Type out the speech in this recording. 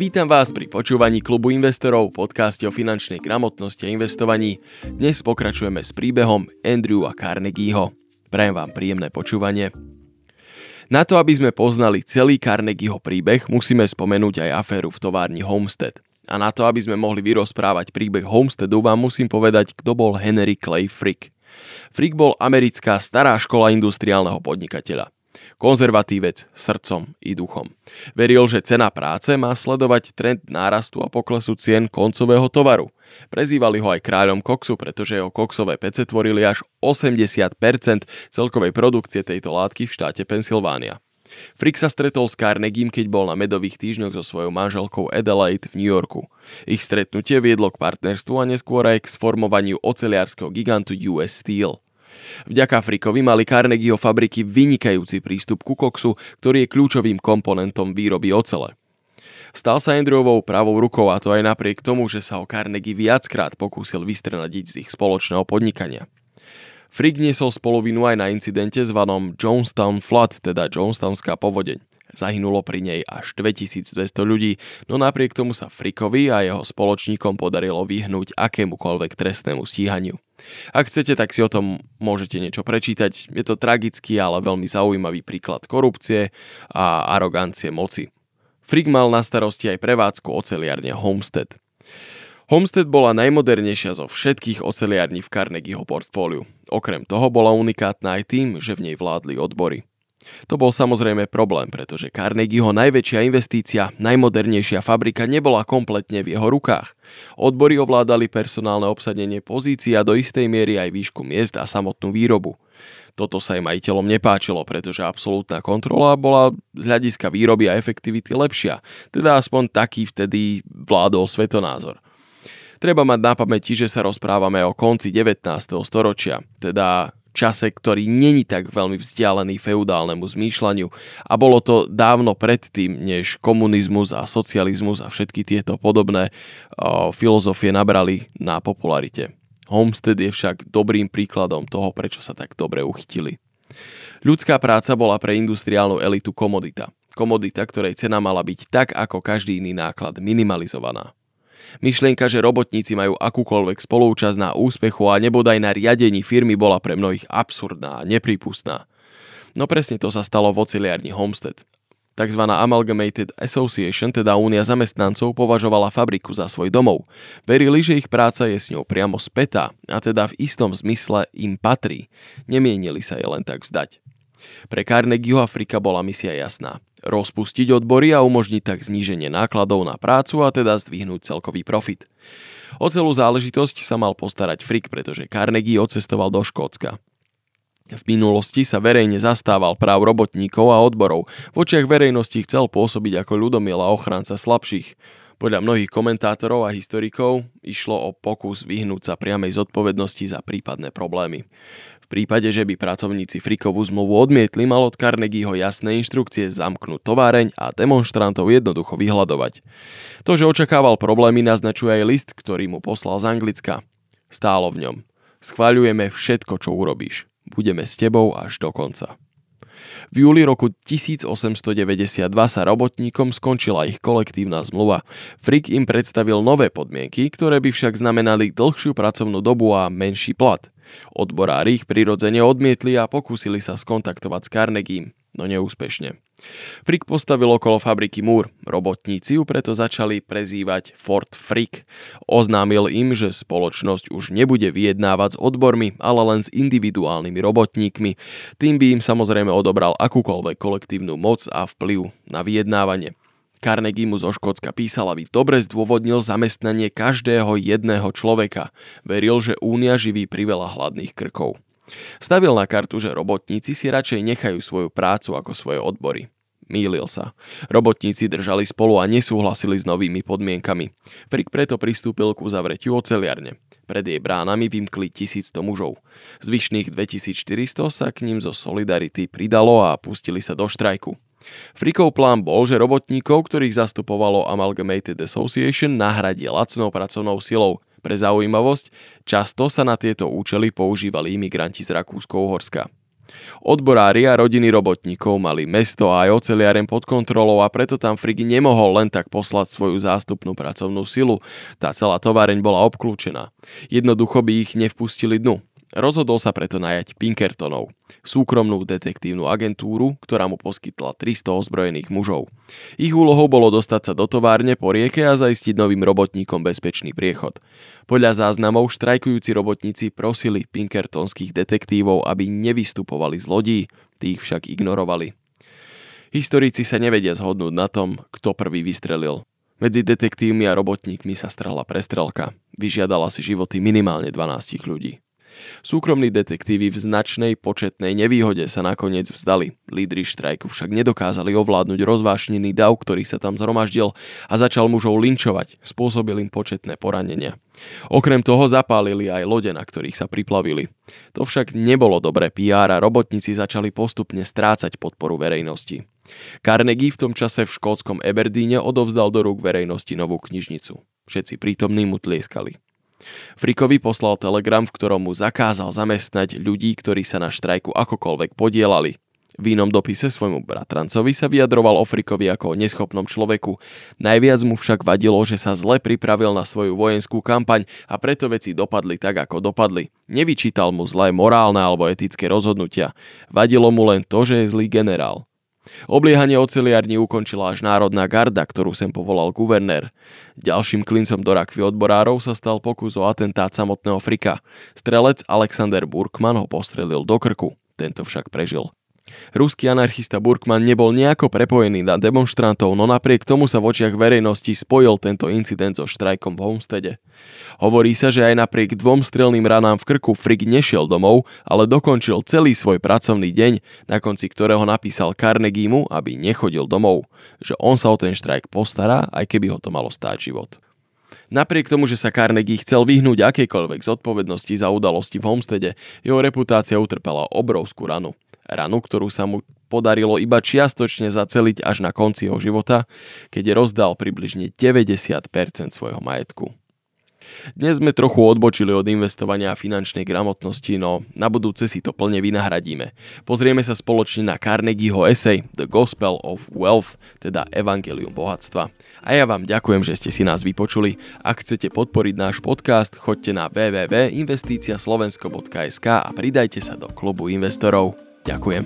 Vítam vás pri počúvaní klubu investorov v podcaste o finančnej gramotnosti a investovaní. Dnes pokračujeme s príbehom Andrew a Carnegieho. Prajem vám príjemné počúvanie. Na to, aby sme poznali celý Carnegieho príbeh, musíme spomenúť aj aféru v továrni Homestead. A na to, aby sme mohli vyrozprávať príbeh Homesteadu, vám musím povedať, kto bol Henry Clay Frick. Frick bol americká stará škola industriálneho podnikateľa. Konzervatívec srdcom i duchom. Veril, že cena práce má sledovať trend nárastu a poklesu cien koncového tovaru. Prezývali ho aj kráľom koksu, pretože jeho koksové pece tvorili až 80% celkovej produkcie tejto látky v štáte Pensylvánia. Frick sa stretol s Carnegiem, keď bol na medových týždňoch so svojou manželkou Adelaide v New Yorku. Ich stretnutie viedlo k partnerstvu a neskôr aj k sformovaniu oceliárskeho gigantu US Steel. Vďaka Frickovi mali Carnegieho fabriky vynikajúci prístup ku koksu, ktorý je kľúčovým komponentom výroby ocele. Stal sa Andrewovou pravou rukou a to aj napriek tomu, že sa ho Carnegie viackrát pokúsil vystrenadiť z ich spoločného podnikania. Frick niesol spolovinu aj na incidente zvanom Jonestown Flood, teda Jonestownská povodeň. Zahynulo pri nej až 2200 ľudí, no napriek tomu sa Frickovi a jeho spoločníkom podarilo vyhnúť akémukoľvek trestnému stíhaniu. Ak chcete, tak si o tom môžete niečo prečítať. Je to tragický, ale veľmi zaujímavý príklad korupcie a arogancie moci. Frick mal na starosti aj prevádzku oceliárne Homestead. Homestead bola najmodernejšia zo všetkých oceliární v Carnegieho portfóliu. Okrem toho bola unikátna aj tým, že v nej vládli odbory. To bol samozrejme problém, pretože Carnegieho najväčšia investícia, najmodernejšia fabrika nebola kompletne v jeho rukách. Odbory ovládali personálne obsadenie pozícií a do istej miery aj výšku miest a samotnú výrobu. Toto sa im majiteľom nepáčilo, pretože absolútna kontrola bola z hľadiska výroby a efektivity lepšia, teda aspoň taký vtedy vládol svetonázor. Treba mať na pamäti, že sa rozprávame o konci 19. storočia, teda čase, ktorý není tak veľmi vzdialený feudálnemu zmýšľaniu a bolo to dávno predtým, než komunizmus a socializmus a všetky tieto podobné o, filozofie nabrali na popularite. Homestead je však dobrým príkladom toho, prečo sa tak dobre uchytili. Ľudská práca bola pre industriálnu elitu komodita. Komodita, ktorej cena mala byť tak ako každý iný náklad minimalizovaná. Myšlienka, že robotníci majú akúkoľvek spolúčasť na úspechu a nebodaj na riadení firmy bola pre mnohých absurdná a neprípustná. No presne to sa stalo v oceliárni Homestead. Takzvaná Amalgamated Association, teda únia zamestnancov, považovala fabriku za svoj domov. Verili, že ich práca je s ňou priamo spätá a teda v istom zmysle im patrí. Nemienili sa je len tak vzdať. Pre Carnegieho Afrika bola misia jasná rozpustiť odbory a umožniť tak zníženie nákladov na prácu a teda zdvihnúť celkový profit. O celú záležitosť sa mal postarať Frick, pretože Carnegie odcestoval do Škótska. V minulosti sa verejne zastával práv robotníkov a odborov. V očiach verejnosti chcel pôsobiť ako ľudomiel a ochranca slabších. Podľa mnohých komentátorov a historikov išlo o pokus vyhnúť sa priamej zodpovednosti za prípadné problémy prípade, že by pracovníci Frikovú zmluvu odmietli, mal od Carnegieho jasné inštrukcie zamknúť továreň a demonstrantov jednoducho vyhľadovať. To, že očakával problémy, naznačuje aj list, ktorý mu poslal z Anglicka. Stálo v ňom. Schváľujeme všetko, čo urobíš. Budeme s tebou až do konca. V júli roku 1892 sa robotníkom skončila ich kolektívna zmluva. Frick im predstavil nové podmienky, ktoré by však znamenali dlhšiu pracovnú dobu a menší plat. Odborári ich prirodzene odmietli a pokúsili sa skontaktovať s Carnegiem, no neúspešne. Frick postavil okolo fabriky múr, robotníci ju preto začali prezývať Fort Frick. Oznámil im, že spoločnosť už nebude vyjednávať s odbormi, ale len s individuálnymi robotníkmi. Tým by im samozrejme odobral akúkoľvek kolektívnu moc a vplyv na vyjednávanie. Carnegie mu zo Škótska písal, aby dobre zdôvodnil zamestnanie každého jedného človeka. Veril, že únia živí priveľa hladných krkov. Stavil na kartu, že robotníci si radšej nechajú svoju prácu ako svoje odbory. Mýlil sa. Robotníci držali spolu a nesúhlasili s novými podmienkami. Frick preto pristúpil k uzavretiu oceliarne. Pred jej bránami vymkli 1100 mužov. Zvyšných 2400 sa k ním zo Solidarity pridalo a pustili sa do štrajku. Frikov plán bol, že robotníkov, ktorých zastupovalo Amalgamated Association, nahradí lacnou pracovnou silou. Pre zaujímavosť, často sa na tieto účely používali imigranti z Rakúsko-Uhorska. Odborári a rodiny robotníkov mali mesto a aj oceliarem pod kontrolou a preto tam Frigi nemohol len tak poslať svoju zástupnú pracovnú silu. Tá celá továreň bola obklúčená. Jednoducho by ich nevpustili dnu. Rozhodol sa preto najať Pinkertonov, súkromnú detektívnu agentúru, ktorá mu poskytla 300 ozbrojených mužov. Ich úlohou bolo dostať sa do továrne po rieke a zaistiť novým robotníkom bezpečný priechod. Podľa záznamov štrajkujúci robotníci prosili Pinkertonských detektívov, aby nevystupovali z lodí, tí ich však ignorovali. Historici sa nevedia zhodnúť na tom, kto prvý vystrelil. Medzi detektívmi a robotníkmi sa strhla prestrelka. Vyžiadala si životy minimálne 12 ľudí. Súkromní detektívy v značnej početnej nevýhode sa nakoniec vzdali. Lídry štrajku však nedokázali ovládnuť rozvášnený dav, ktorý sa tam zhromaždil a začal mužov linčovať, spôsobil im početné poranenia. Okrem toho zapálili aj lode, na ktorých sa priplavili. To však nebolo dobré PR a robotníci začali postupne strácať podporu verejnosti. Carnegie v tom čase v škótskom Eberdeene odovzdal do rúk verejnosti novú knižnicu. Všetci prítomní mu tlieskali. Frikovi poslal telegram, v ktorom mu zakázal zamestnať ľudí, ktorí sa na štrajku akokoľvek podielali. V inom dopise svojmu bratrancovi sa vyjadroval o Frikovi ako o neschopnom človeku. Najviac mu však vadilo, že sa zle pripravil na svoju vojenskú kampaň a preto veci dopadli tak, ako dopadli. Nevyčítal mu zlé morálne alebo etické rozhodnutia. Vadilo mu len to, že je zlý generál. Obliehanie oceliarní ukončila až Národná garda, ktorú sem povolal guvernér. Ďalším klincom do rakvy odborárov sa stal pokus o atentát samotného Frika. Strelec Alexander Burkman ho postrelil do krku, tento však prežil. Ruský anarchista Burkman nebol nejako prepojený na demonstrantov, no napriek tomu sa v očiach verejnosti spojil tento incident so štrajkom v Homestede. Hovorí sa, že aj napriek dvom strelným ranám v krku Frick nešiel domov, ale dokončil celý svoj pracovný deň, na konci ktorého napísal Carnegiemu, aby nechodil domov, že on sa o ten štrajk postará, aj keby ho to malo stáť život. Napriek tomu, že sa Carnegie chcel vyhnúť akejkoľvek zodpovednosti za udalosti v Homestede, jeho reputácia utrpela obrovskú ranu ranu, ktorú sa mu podarilo iba čiastočne zaceliť až na konci jeho života, keď rozdal približne 90% svojho majetku. Dnes sme trochu odbočili od investovania a finančnej gramotnosti, no na budúce si to plne vynahradíme. Pozrieme sa spoločne na Carnegieho esej The Gospel of Wealth, teda Evangelium bohatstva. A ja vám ďakujem, že ste si nás vypočuli. Ak chcete podporiť náš podcast, choďte na www.investiciaslovensko.sk a pridajte sa do klubu investorov. Ďakujem.